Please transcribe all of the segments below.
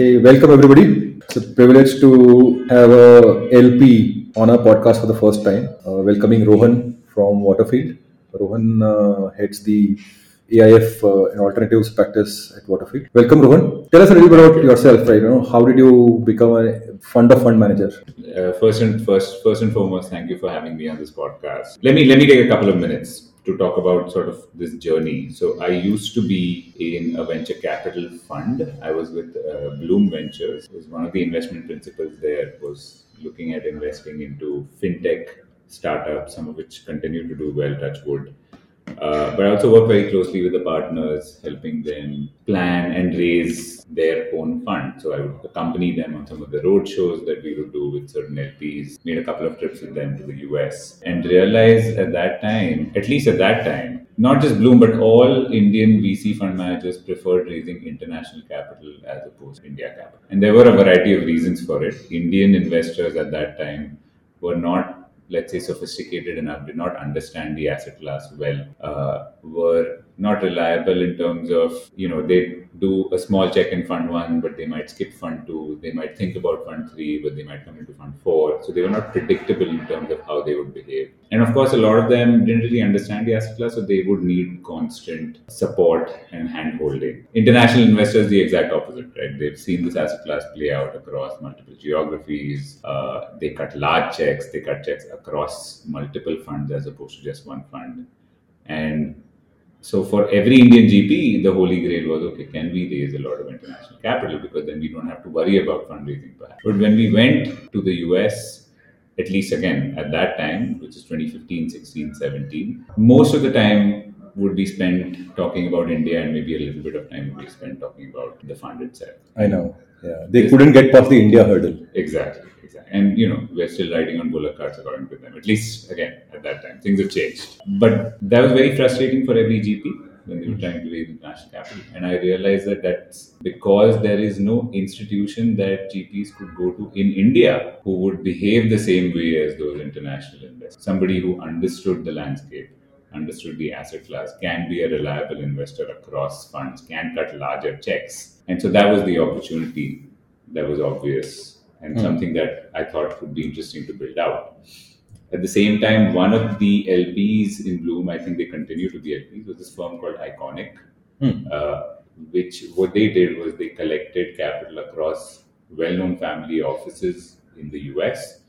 Hey, welcome everybody. It's a privilege to have a LP on our podcast for the first time. Uh, welcoming Rohan from Waterfield. Rohan uh, heads the AIF uh, alternatives practice at Waterfield. Welcome, Rohan. Tell us a little bit about yourself. Right? You know, how did you become a fund of fund manager? Uh, first and first, first and foremost, thank you for having me on this podcast. Let me let me take a couple of minutes to talk about sort of this journey. So I used to be in a venture capital fund. I was with uh, Blume Ventures. It was one of the investment principals there was looking at investing into fintech startups, some of which continue to do well, touch wood. Uh, but I also work very closely with the partners, helping them plan and raise their own fund. So I would accompany them on some of the road shows that we would do with certain LPs, made a couple of trips with them to the US, and realized at that time, at least at that time, not just Blume, but all Indian VC fund managers preferred raising international capital as opposed to India capital. And there were a variety of reasons for it. Indian investors at that time were not let's say, sophisticated enough, did not understand the asset class well, uh, were not reliable in terms of, you know, they do a small check in fund one, but they might skip fund two. They might think about fund three, but they might come into fund four. So they were not predictable in terms of how they would behave. And of course, a lot of them didn't really understand the asset class, so they would need constant support and hand holding. International investors, the exact opposite, right? They've seen this asset class play out across multiple geographies. Uh, they cut large checks, they cut checks across multiple funds as opposed to just one fund. And so for every Indian GP, the holy grail was okay, can we raise a lot of international capital because then we don't have to worry about fundraising. But when we went to the US, at least again at that time, which is 2015, 16, 17, most of the time would be spent talking about India and maybe a little bit of time would be spent talking about the fund itself. I know. Yeah. They couldn't get past the India hurdle. Exactly. Exactly. And you know, we're still riding on bullock carts according to them. At least again, at that time. Things have changed. But that was very frustrating for every GP when they were mm. trying to raise international capital. And I realized that that's because there is no institution that GPs could go to in India who would behave the same way as those international investors. Somebody who understood the landscape, understood the asset class, can be a reliable investor across funds, can cut larger checks. And so that was the opportunity that was obvious and mm. something that I thought would be interesting to build out. At the same time, one of the LPs in Blume, I think they continue to be LPs, was this firm called Iconiq, mm. uh, which what they did was they collected capital across well-known family offices in the US,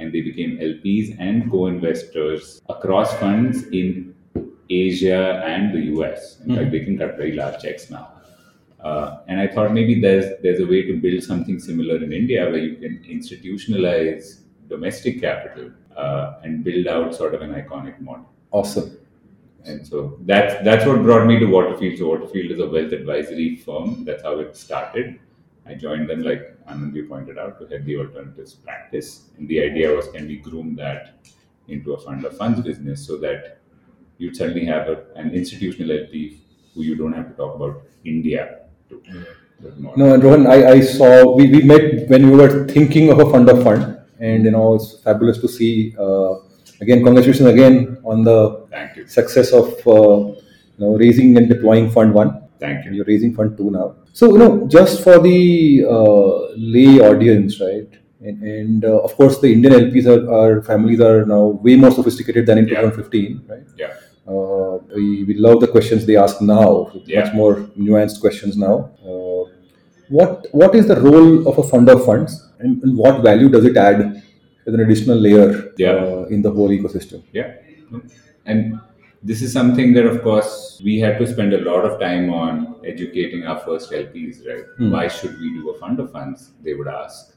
and they became LPs and co-investors across funds in Asia and the US. In mm. fact, they can cut very large checks now. Uh, and I thought maybe there's there's a way to build something similar in India where you can institutionalize domestic capital uh, and build out sort of an Iconiq model. Awesome. And so that's that's what brought me to Waterfield. So Waterfield is a wealth advisory firm. That's how it started. I joined them, like Anand pointed out, to head the alternatives practice. And the idea was, can we groom that into a fund of funds business so that you'd suddenly have a, an institutional LP who you don't have to talk about India to. no, and Rohan, I, I saw we, we met when we were thinking of a fund of fund, and you know it's fabulous to see. Uh, again, congratulations again on the success of uh, you know raising and deploying fund one. Thank you. You're raising fund two now. So you know, just for the uh, lay audience, right? And, and uh, of course, the Indian LPs are, our families are now way more sophisticated than in yeah. 2015, right? Yeah. Uh, we, we love the questions they ask now, yeah. much more nuanced questions now. Uh, what what is the role of a fund of funds, and, and what value does it add as an additional layer yeah. uh, in the whole ecosystem? Yeah, and this is something that, of course, we had to spend a lot of time on educating our first LPs. Right? Hmm. Why should we do a fund of funds? They would ask.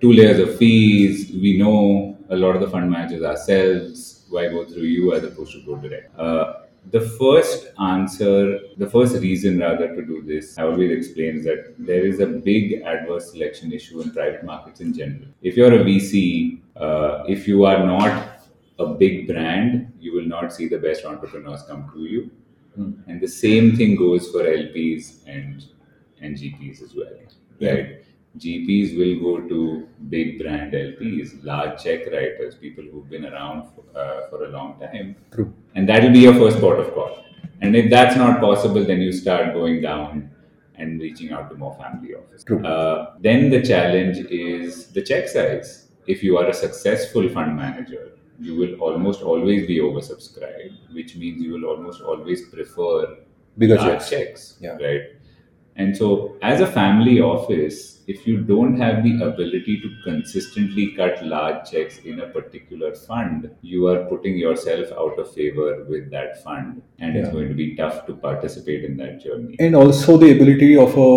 Two layers of fees. We know a lot of the fund managers ourselves why go through you as opposed to go direct? Uh, the first answer, the first reason rather to do this, I always explain is that there is a big adverse selection issue in private markets in general. If you're a VC, uh, if you are not a big brand, not see the best entrepreneurs come to you. Mm. And the same thing goes for LPs and and GPs as well, right? GPs will go to big brand LPs, large check writers, people who've been around for, uh, for a long time. True. And that will be your first port of call. And if that's not possible, then you start going down and reaching out to more family offices. True. Uh, then the challenge is the check size. If you are a successful fund manager, you will almost always be oversubscribed, which means you will almost always prefer Bigger large checks. checks, Yeah. right? And so, as a family office, if you don't have the ability to consistently cut large checks in a particular fund, you are putting yourself out of favor with that fund, and it's going to be tough to participate in that journey. and also the ability of a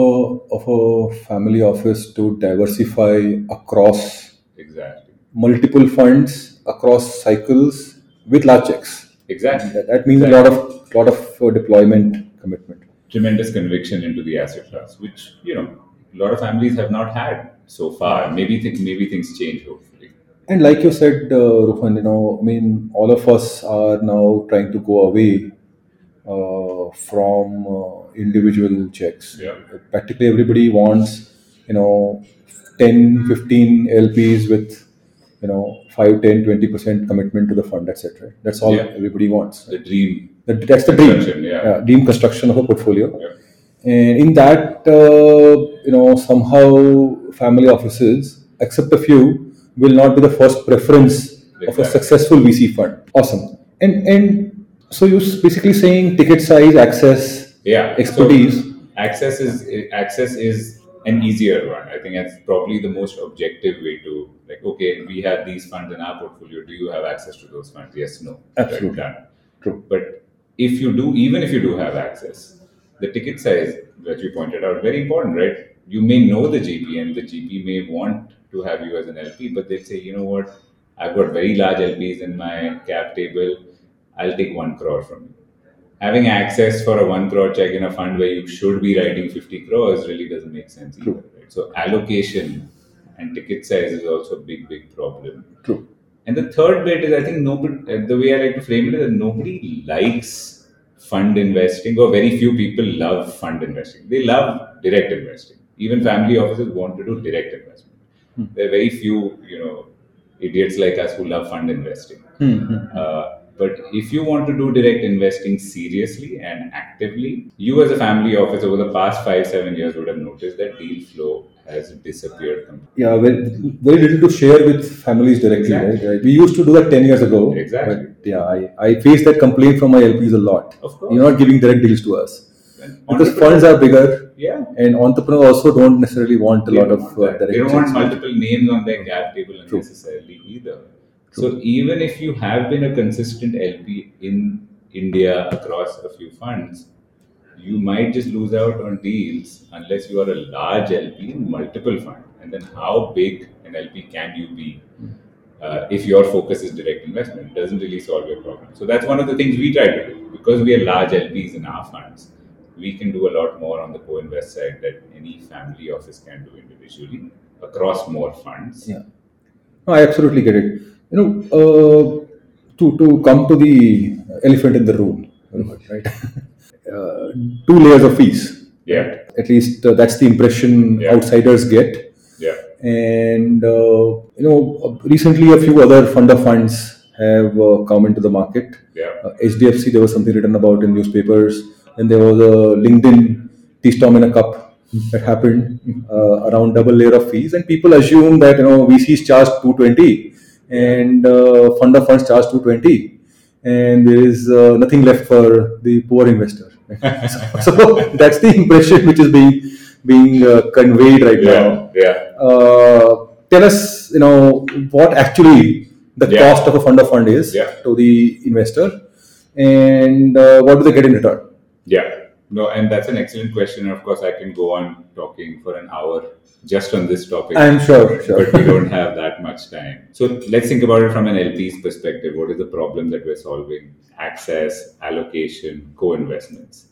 of a family office to diversify across Exactly. Multiple funds across cycles with large checks. Exactly. That, that means a lot of lot of uh, deployment commitment. Tremendous conviction into the asset class, which you know a lot of families have not had so far. Maybe th- maybe things change hopefully. And like you said, uh, Rohan, you know, I mean, all of us are now trying to go away uh, from uh, individual checks. Yeah. Practically everybody wants, you know, 10, 15 LPs with, you know, 5, 10, 20% commitment to the fund. etc? That's all Yeah. everybody wants. The dream. That, that's the dream. Construction, yeah. dream construction of a portfolio. Yeah. And in that, uh, you know, somehow family offices, except a few, will not be the first preference of a successful VC fund. Awesome. And and so you're basically saying ticket size, access, yeah expertise. So access is access is an easier one i think that's probably the most objective way to like okay we have these funds in our portfolio do you have access to those funds yes no Absolutely. done. True. but if you do even if you do have access the ticket size that you pointed out very important right you may know the gp and the gp may want to have you as an lp but they say you know what i've got very large lps in my cap table i'll take one crore from you having access for a one crore check in a fund where you should be writing 50 crores really doesn't make sense either. Right? So allocation and ticket size is also a big, big problem. True. And the third bit is I think nobody, uh, the way I like to frame it is that nobody likes fund investing or very few people love fund investing. They love direct investing. Even family offices want to do direct investment. There are very few, you know, idiots like us who love fund investing. Uh, but if you want to do direct investing seriously and actively, you as a family office over the past five, seven years would have noticed that deal flow has disappeared completely. Yeah, very, very little to share with families directly, Exactly. right? We used to do that 10 years ago. Exactly. But yeah, I, I face that complaint from my LPs a lot. Of course. You're not giving direct deals to us. Because funds are bigger yeah. and entrepreneurs also don't necessarily want a They lot of want uh, direct They don't want multiple names on their cap table True. unnecessarily either. So even if you have been a consistent LP in India across a few funds, you might just lose out on deals unless you are a large LP in multiple funds. And then how big an LP can you be uh, if your focus is direct investment? It doesn't really solve your problem. So that's one of the things we try to do. Because we are large LPs in our funds, we can do a lot more on the co-invest side that any family office can do individually across more funds. Yeah. No, I absolutely get it. You know, uh, to to come to the elephant in the room, right? uh, two layers of fees. Yeah. At least uh, that's the impression Yeah. outsiders get. Yeah. And uh, you know, recently a few other fund of funds have uh, come into the market. Yeah. Uh, HDFC, there was something written about in newspapers. and there was a LinkedIn tea storm in a cup that happened uh, around double layer of fees, and people assume that you know VCs charge 220 and uh, fund of funds charge 220, and there is uh, nothing left for the poor investor. so, so that's the impression which is being being uh, conveyed right now Yeah. Yeah. uh, tell us, you know, what actually the Yeah. cost of a fund of fund is Yeah. to the investor, and uh, what do they get in return? Yeah. No, and that's an excellent question. And of course, I can go on talking for an hour just on this topic. I'm sure, sure. but we don't have that much time. So let's think about it from an LP's perspective. What is the problem that we're solving? Access, allocation, co-investments.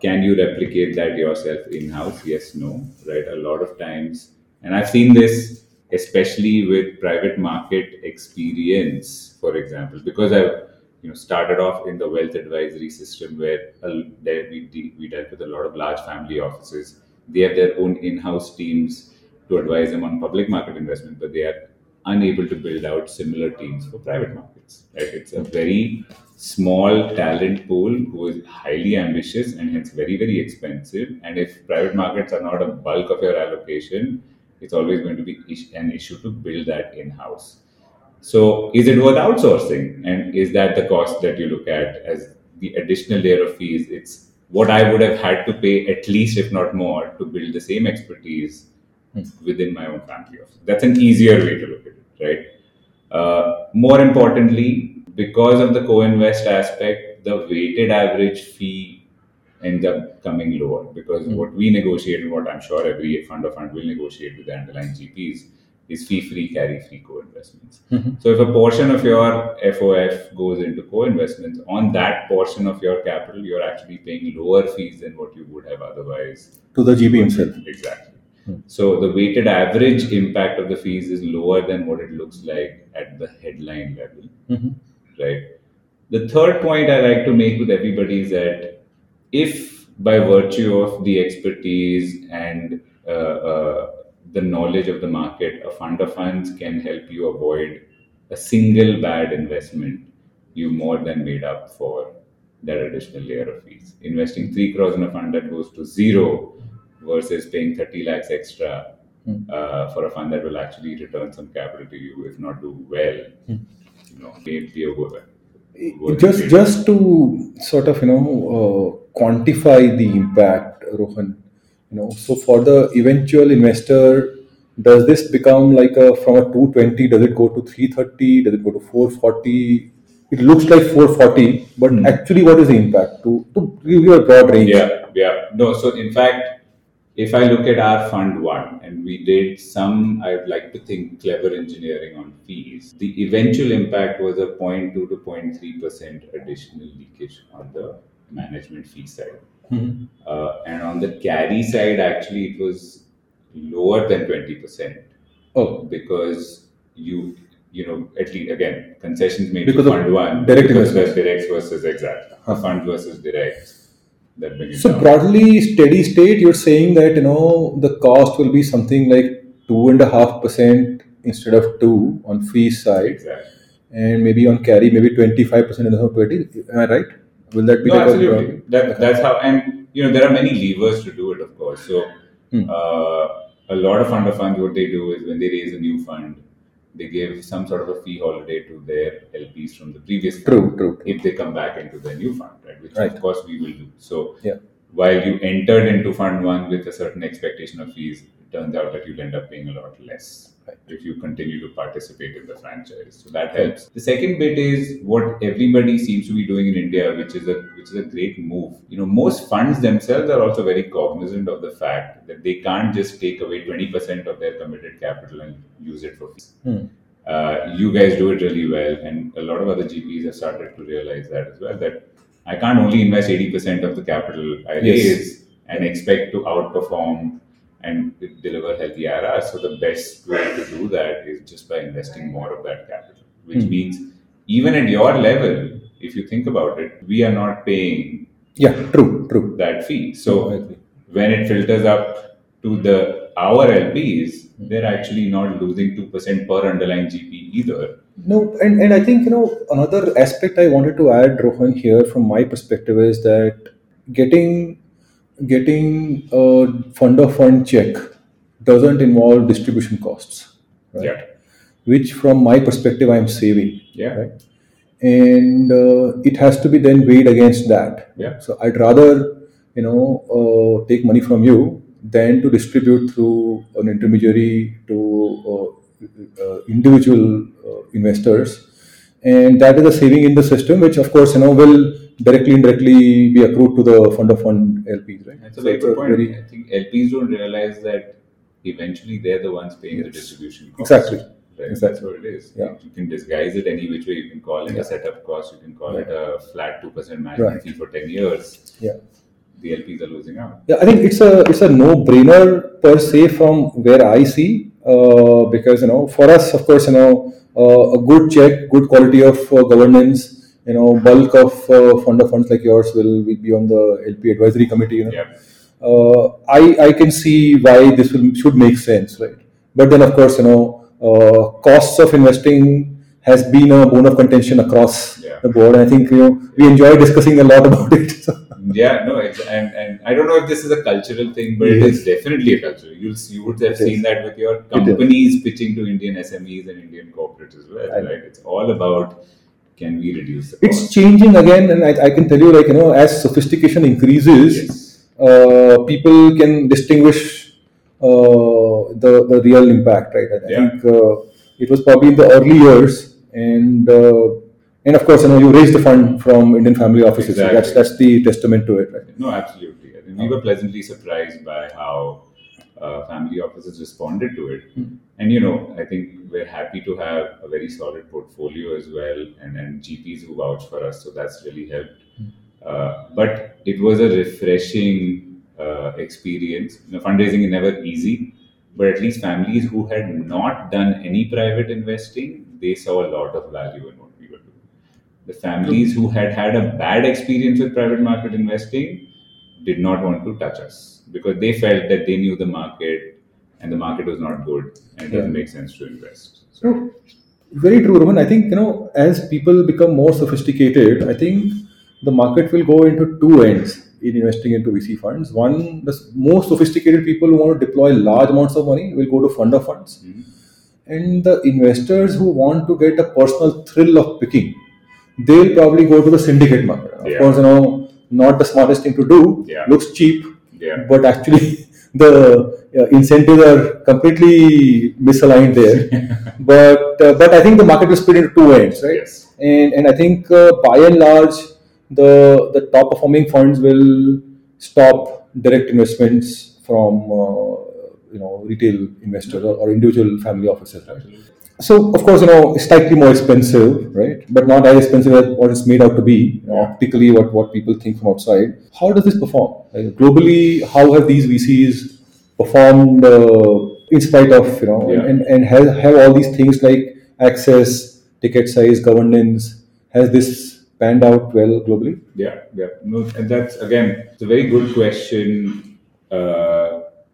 Can you replicate that yourself in-house? Yes, no, right? A lot of times, and I've seen this especially with private market experience, for example, because I've you know started off in the wealth advisory system where uh, we, de- we dealt with a lot of large family offices. They have their own in-house teams to advise them on public market investment, but they are unable to build out similar teams for private markets. Right? It's a very small talent pool who is highly ambitious and hence very, very expensive. And if private markets are not a bulk of your allocation, it's always going to be an issue to build that in house. So, is it worth outsourcing? And is that the cost that you look at as the additional layer of fees? It's what I would have had to pay at least, if not more, to build the same expertise. Within my own family office. That's an easier way to look at it, right? Uh, more importantly, because of the co-invest aspect, the weighted average fee ends up coming lower because mm. what we negotiate and what I'm sure every fund of fund will negotiate with the underlying GPs is fee free, carry free co investments. Mm-hmm. So if a portion of your FOF goes into co investments, on that portion of your capital, you're actually paying lower fees than what you would have otherwise. To the GP himself. Exactly. So the weighted average impact of the fees is lower than what it looks like at the headline level. Mm-hmm. Right. The third point I like to make with everybody is that if by virtue of the expertise and uh, uh, the knowledge of the market, a fund of funds can help you avoid a single bad investment. You more than made up for that additional layer of fees. Investing three crores in a fund that goes to zero versus paying 30 lakhs extra mm. uh, for a fund that will actually return some capital to you, if not do well, mm. you know, be a just just to sort of you know uh, quantify the impact rohan you know so for the eventual investor does this become like a from a 220 does it go to 330 does it go to 440 it looks like 440 but mm. actually what is the impact to to give you a broad range yeah yeah no so in fact if I look at our fund one and we did some, I would like to think clever engineering on fees, the eventual impact was a 0.2 to 0.3% additional leakage on the management fee side. Mm-hmm. Uh, and on the carry side, actually, it was lower than 20%. Oh. Because you, you know, at least again, concessions made because to fund one direct because there's direct versus exact, huh. fund versus direct. So down. broadly, steady state, you're saying that you know the cost will be something like two and a half percent instead of two on fee side, exactly. and maybe on carry maybe twenty five percent instead of twenty. Am I right? Will that be no, absolutely? That, that's how, and you know, there are many levers to do it, of course. So, hmm. uh, a lot of fund of funds, what they do is when they raise a new fund, they give some sort of a fee holiday to their LPs from the previous fund true, true, true. if they come back into the new fund, right? Which right. of course we will do. So, yeah. while you entered into fund one with a certain expectation of fees, turns out that you'll end up paying a lot less if you continue to participate in the franchise. So that helps. The second bit is what everybody seems to be doing in India, which is a which is a great move. You know, most funds themselves are also very cognizant of the fact that they can't just take away 20% of their committed capital and use it for fees. Hmm. Uh, you guys do it really well, and a lot of other GPs have started to realize that as well. That I can't only invest 80% of the capital I yes. raise and expect to outperform and deliver healthy IRR. So the best way to do that is just by investing more of that capital, which mm. means even at your level, if you think about it, we are not paying yeah true true that fee. So when it filters up to the our LPs, they're actually not losing two percent per underlying GP either. No, and, and I think you know another aspect I wanted to add, Rohan, here from my perspective is that getting getting a fund of fund check doesn't involve distribution costs, right? Yeah. Which, from my perspective, I'm saving. Yeah. Right? And uh, it has to be then weighed against that. Yeah. So I'd rather, you know, uh, take money from you than to distribute through an intermediary to uh, uh individual uh, investors, and that is a saving in the system, which of course, you know, will directly indirectly be accrued to the fund of fund LPs, right? That's a very good point. Very, I think LPs don't realize that eventually they're the ones paying yes. the distribution cost. Exactly. Right? Exactly. That's what it is. Yeah. You can disguise it any which way. You can call it yeah. a setup cost. You can call it a flat two percent management right. fee for ten years. Yeah. The LPs are losing out. Yeah, I think it's a it's a no brainer per se from where I see uh, because you know for us of course you know uh, a good check, good quality of uh, governance you know bulk of uh, fund of funds like yours will, will be on the LP advisory committee. You know, yeah. uh, I I can see why this will should make sense, right? But then of course you know uh, costs of investing has been a bone of contention across Yeah. the board. I think you know we enjoy discussing a lot about it. So, Yeah, no, it's, and and I don't know if this is a cultural thing, but it is definitely a cultural. You'll you would have It is. seen that with your companies pitching to Indian SMEs and Indian corporates as well, I know. It's all about can we reduce the it's changing again, and I, I can tell you, like you know, as sophistication increases, Yes. uh, people can distinguish uh, the the real impact, right? I, Yeah. think uh, it was probably in the early years, and uh, and of course, you know, you raised the fund from Indian family offices. So that's that's the testament to it, right? No, absolutely. I mean, we were pleasantly surprised by how uh, family offices responded to it. And, you know, I think we're happy to have a very solid portfolio as well and, GPs who vouch for us. So that's really helped. Uh, but it was a refreshing uh, experience. You know, fundraising is never easy, but at least families who had not done any private investing, they saw a lot of value in what we were doing. The families who had had a bad experience with private market investing did not want to touch us because they felt that they knew the market and the market was not good and it doesn't make sense to invest. So, No, very true, Rohan. I think you know, as people become more sophisticated, I think the market will go into two ends in investing into VC funds. One, the more sophisticated people who want to deploy large amounts of money will go to fund of funds, Mhm. and the investors who want to get a personal thrill of picking, they'll probably go to the syndicate market. Of Yeah. course, you know, not the smartest thing to do. Yeah. Looks cheap, yeah. but actually the uh, incentives are completely misaligned there. but uh, but I think the market will split into two ends, right? Yes. And and I think uh, by and large, the the top performing funds will stop direct investments from uh, you know retail investors or, or individual family offices, right? So of course, you know, it's slightly more expensive, right? But not as expensive as what it's made out to be. You know, optically, what what people think from outside. How does this perform Like, globally? How have these VCs performed uh, in spite of you know, Yeah. and and have have all these things like access, ticket size, governance? Has this panned out well globally? Yeah, yeah. No, and that's again, it's a very good question. Uh,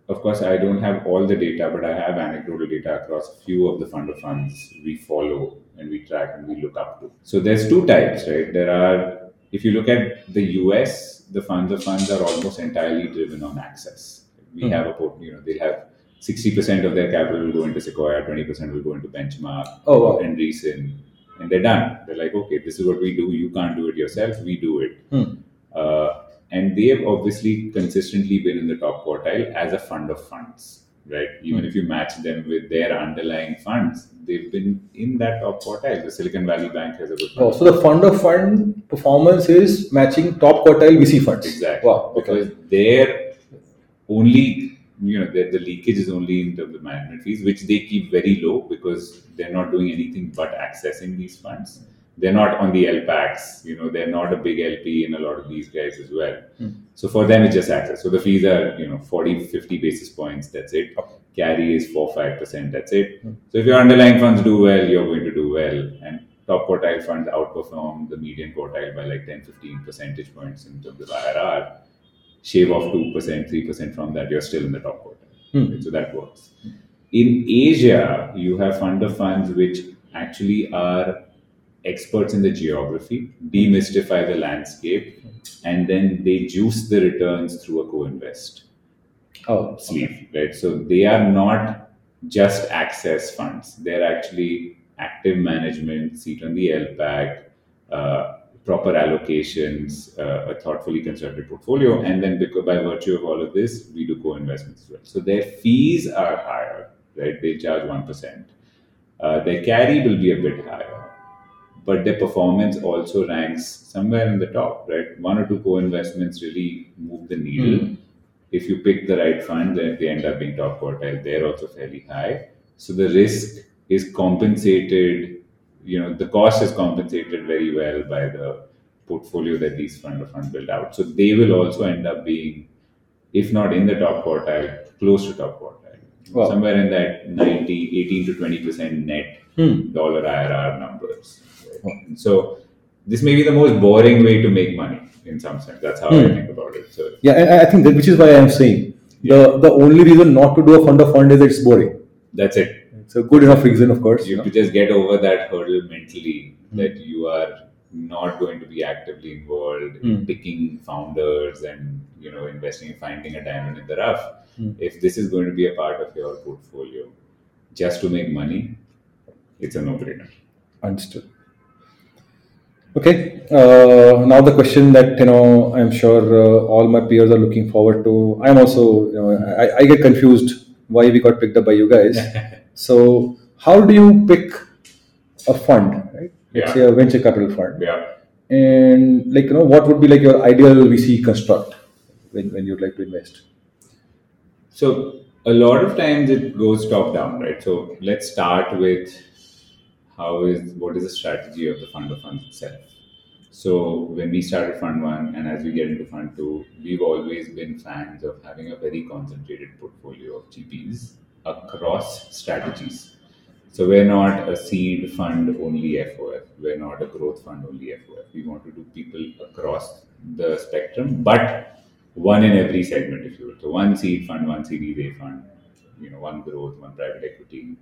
of course, I don't have all the data, but I have anecdotal data across a few of the fund of funds we follow and we track and we look up to. So there's two types, right? There are, if you look at the US, the funds of funds are almost entirely driven on access. We Hmm. have a port, you know, they have 60% of their capital will go into Sequoia, 20% will go into Benchmark Oh, wow. and Recent, and they're done. They're like, okay, this is what we do. You can't do it yourself. We do it. Hmm. Uh, and they have obviously consistently been in the top quartile as a fund of funds, right? Even Hmm. if you match them with their underlying funds, they've been in that top quartile. The Silicon Valley Bank has a good Oh, so the fund of fund performance is matching top quartile VC funds. Exactly. Wow. Okay. Because their only, you know, the, the leakage is only in terms of management fees, which they keep very low because they're not doing anything but accessing these funds. They're not on the LPACs, you know, they're not a big LP in a lot of these guys as well. Hmm. So for them, it's just access. So the fees are, you know, 40, 50 basis points, that's it. Okay. Carry is 4 5%, that's it. Hmm. So if your underlying funds do well, you're going to do well. And top quartile funds outperform the median quartile by like 10, 15 percentage points in terms of IRR. Shave off 2%, 3% from that, you're still in the top quartile. Right? So that works. In Asia, you have fund of funds which actually are experts in the geography, demystify the landscape, and then they juice the returns through a co-invest Oh, sleeve, right? So they are not just access funds; they're actually active management, seat on the LPAC, uh, proper allocations, uh, a thoughtfully constructed portfolio, and then because by virtue of all of this, we do co-investments as well. So their fees are higher, right? They charge one percent. Uh, their carry will be a bit higher, but their performance also ranks somewhere in the top, right? One or two co-investments really move the needle Hmm. if you pick the right fund, then they end up being top quartile. They're also fairly high. So the risk is compensated, you know, the cost is compensated very well by the portfolio that these fund of funds build out. So they will also end up being, if not in the top quartile, close to top quartile. Wow. Somewhere in that 90, 18 to 20% net Hmm. dollar IRR numbers. So this may be the most boring way to make money in some sense. That's how I Hmm. think about it. So Yeah, I think that which is why I'm saying the the only reason not to do a fund of fund is it's boring. that's it. It's a good enough reason, of course. You have to just get over that hurdle mentally that you are not going to be actively involved in Hmm. picking founders and you know investing in finding a diamond in the rough. Hmm. If this is going to be a part of your portfolio just to make money, it's a no-brainer. Understood. Okay. Uh, now the question that you know I'm sure uh, all my peers are looking forward to. I'm also you know I, I get confused why we got picked up by you guys. so how do you pick a fund, right? Let's Yeah. say a venture capital fund, Yeah. and like you know what would be like your ideal VC construct when, when you'd like to invest? So a lot of times it goes top down, right? So let's start with how is what is the strategy of the fund of funds itself. So when we started Fund One, and as we get into Fund Two, we've always been fans of having a very concentrated portfolio of GPs across strategies. So we're not a seed fund only FOF. We're not a growth fund only FOF. We want to do people across the spectrum, but one in every segment, if you will. So one seed fund, one Series A fund, you know, one growth, one private equity,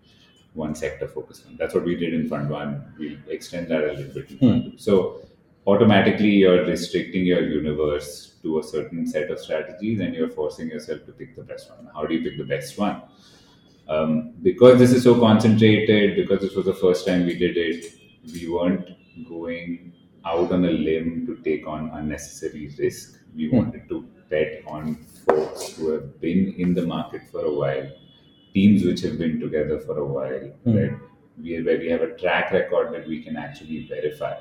one sector focus fund. That's what we did in Fund One. We'll extend that a little bit in So automatically you're restricting your universe to a certain set of strategies and you're forcing yourself to pick the best one. How do you pick the best one? Um, because this is so concentrated, because this was the first time we did it, we weren't going out on a limb to take on unnecessary risk. We wanted to bet on folks who have been in the market for a while, teams which have been together for a while, Hmm. right? We, where we have a track record that we can actually verify.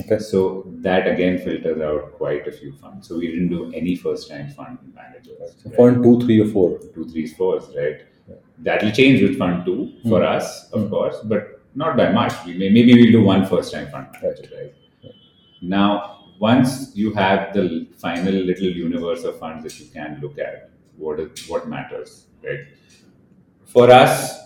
Okay. So that again filters out quite a few funds. So we didn't do any first time fund managers. So right? fund two, three, or four. two, three, fours, right? That'll change with fund two for Hmm. us, of course, but not by much. We may, maybe we'll do one first time fund manager, right? Now, once you have the final little universe of funds that you can look at, what is what matters, right? For us,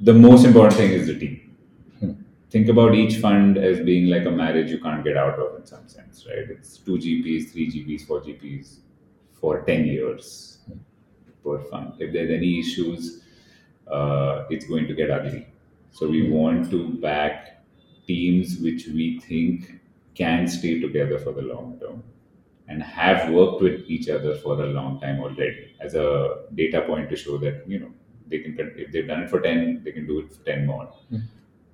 the most important thing is the team. Hmm. Think about each fund as being like a marriage you can't get out of in some sense, right? It's two GPs, three GPs, four GPs for 10 years per fund. If there's any issues, uh, it's going to get ugly. So we want to back teams which we think can stay together for the long term and have worked with each other for a long time already as a data point to show that you know they can if they've done it for 10 they can do it for 10 more.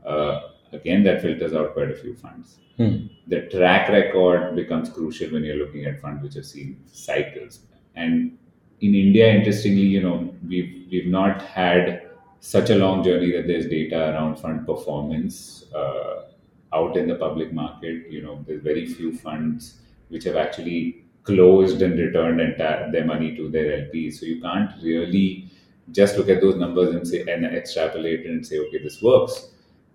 Uh, again that filters out quite a few funds. Hmm. the track record becomes crucial when you're looking at funds which have seen cycles. And in india interestingly you know we've we've not had such a long journey that there's data around fund performance uh, out in the public market. You know there's very few funds which have actually closed and returned entire, their money to their LPs. So you can't really just look at those numbers and say and extrapolate it and say, okay, this works.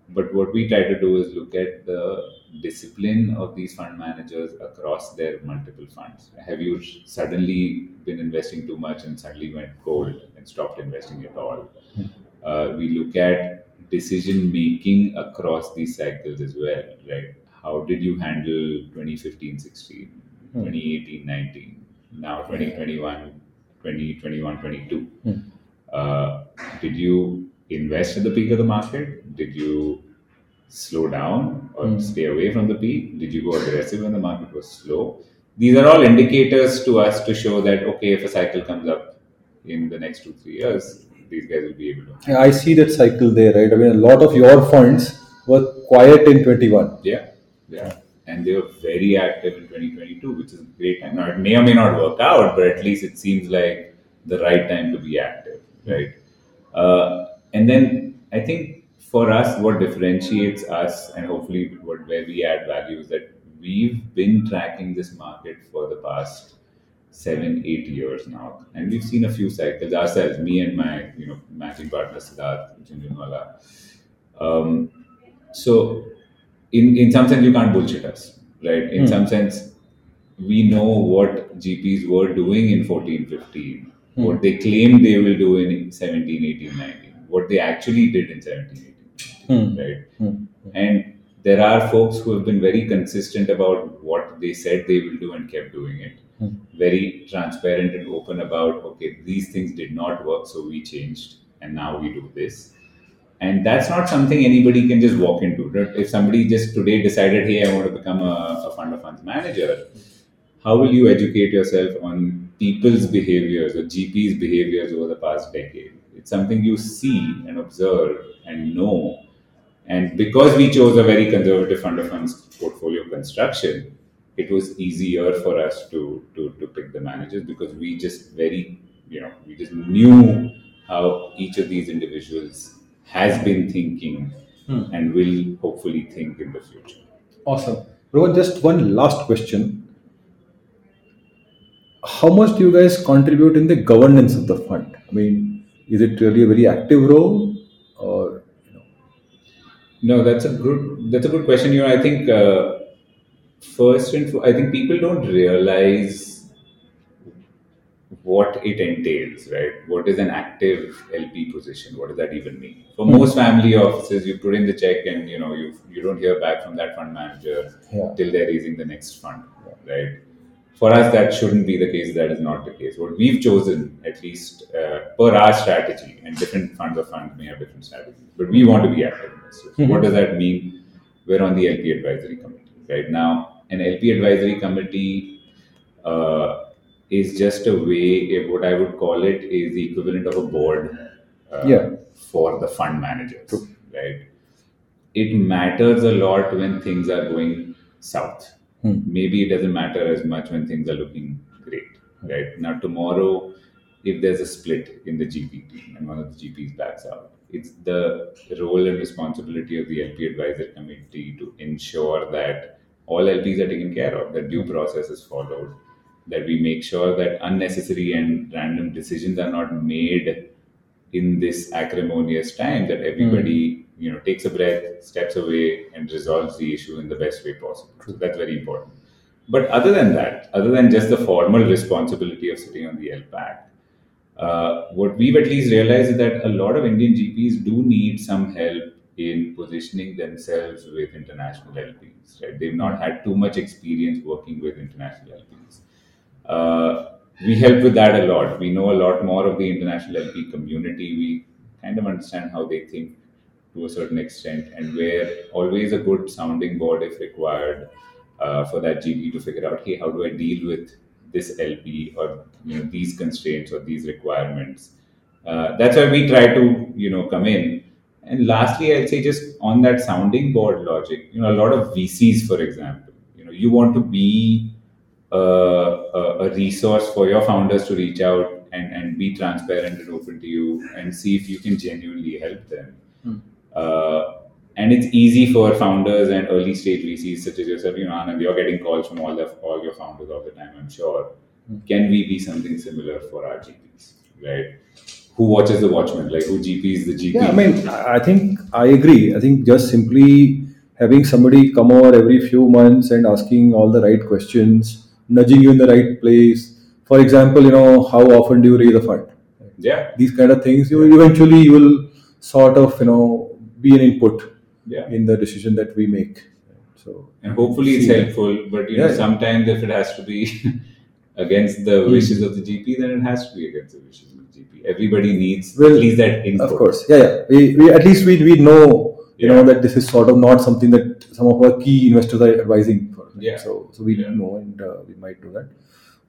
But what we try to do is look at the discipline of these fund managers across their multiple funds. Have you suddenly been investing too much and suddenly went cold and stopped investing at all? Hmm. Uh, we look at decision making across these cycles as well, right? How did you handle 2015 16, hmm. 2018 19, now hmm. 2021, 2021 22? Uh, did you invest at the peak of the market? Did you slow down or stay away from the peak? Did you go aggressive when the market was slow? These are all indicators to us to show that okay, if a cycle comes up in the next two three years, these guys will be able to. Yeah, I see that cycle there, right? I mean, a lot of your funds were quiet in 21. Yeah, yeah. And they were very active in 2022, which is a great time. Now, it may or may not work out, but at least it seems like the right time to be active, right? Uh, and then I think for us, what differentiates us and hopefully what, where we add value is that we've been tracking this market for the past seven, eight years now. And we've seen a few cycles ourselves, me and my, you know, managing partner, Siddharth Jhunjhunwala. Um, so in, in some sense, you can't bullshit us, right? In some sense, we know what GPs were doing in 14, 15, what hmm. they claim they will do in 17, 18, 19, what they actually did in 17, 18, hmm. right? Hmm. And there are folks who have been very consistent about what they said they will do and kept doing it. Very transparent and open about, okay, these things did not work, so we changed, and now we do this. and that's not something anybody can just walk into. Right? If somebody just today decided, hey, I want to become a, a fund of funds manager, how will you educate yourself on people's behaviors or GP's behaviors over the past decade? It's something you see and observe and know. And because we chose a very conservative fund of funds portfolio construction, it was easier for us to, to, to pick the managers because we just very, you know, we just knew how each of these individuals has been thinking Hmm. and will hopefully think in the future. Awesome. Rohan, just one last question. How much do you guys contribute in the governance of the fund? I mean, is it really a very active role or you know, No, that's a good that's a good question. You know, I think uh, first and I think people don't realize what it entails, right? What is an active LP position? What does that even mean? For most family offices, you put in the check and you know you you don't hear back from that fund manager Yeah. till they're raising the next fund, right? For us, that shouldn't be the case. That is not the case. What we've chosen, at least uh, per our strategy, and different funds of funds may have different strategies, but we want to be active investors. Mhm. What does that mean? We're on the LP advisory committee right now. An LP advisory committee uh, is just a way. What I would call it is the equivalent of a board uh, Yeah. for the fund managers, right? It matters a lot when things are going south. Hmm. Maybe it doesn't matter as much when things are looking great, right? Now, tomorrow, if there's a split in the GP team and one of the GPs backs out, it's the role and responsibility of the LP advisor committee to ensure that all LPs are taken care of, that due process is followed, that we make sure that unnecessary and random decisions are not made in this acrimonious time that everybody you know takes a breath steps away and resolves the issue in the best way possible. So that's very important. But other than that other than just the formal responsibility of sitting on the lpac uh, what we've at least realized is that a lot of indian gps do need some help in positioning themselves with international lps right? They've not had too much experience working with international lps uh, we help with that a lot. We know a lot more of the international LP community. We kind of understand how they think to a certain extent, and we're always a good sounding board if required uh, for that GP to figure out, hey, how do I deal with this LP or you know these constraints or these requirements? Uh, that's why we try to you know come in. And lastly, I'd say just on that sounding board logic, you know, a lot of VCs, for example, you know, you want to be uh, a, a resource for your founders to reach out and, and be transparent and open to you and see if you can genuinely help them. Hmm. Uh, and it's easy for founders and early stage VCs such as yourself, you know, Anand, you're getting calls from all the all your founders all the time, I'm sure. Hmm. Can we be something similar for our GPs? Right? Who watches the watchman? Like who GP is the GP? Yeah, I mean, I I think I agree. I think just simply having somebody come over every few months and asking all the right questions, nudging you in the right place. For example, you know, how often do you raise a fund? yeah, These kind of things, you eventually you will sort of, you know, be an input yeah. in the decision that we make. So and hopefully it's helpful. But you Yeah, know, yeah. sometimes if it has to be against the Hmm. wishes of the GP, then it has to be against the wishes of the GP. Everybody needs Well, at least that input. Of course, yeah, yeah. We, we at least we, we know you Yeah. know that this is sort of not something that some of our key investors are advising for. Yeah. So so we Yeah. know and uh, we might do that.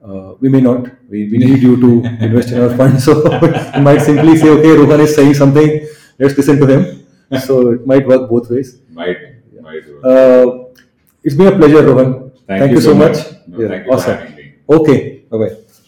Uh, we may not. We, we need you to invest in our fund. So we might simply say, okay, Rohan is saying something. Let's listen to him. So it might work both ways. Might, might work. Uh, it's been a pleasure, Rohan. Thank, you so much. No, Yeah, thank you awesome. for having me. Okay. Bye bye.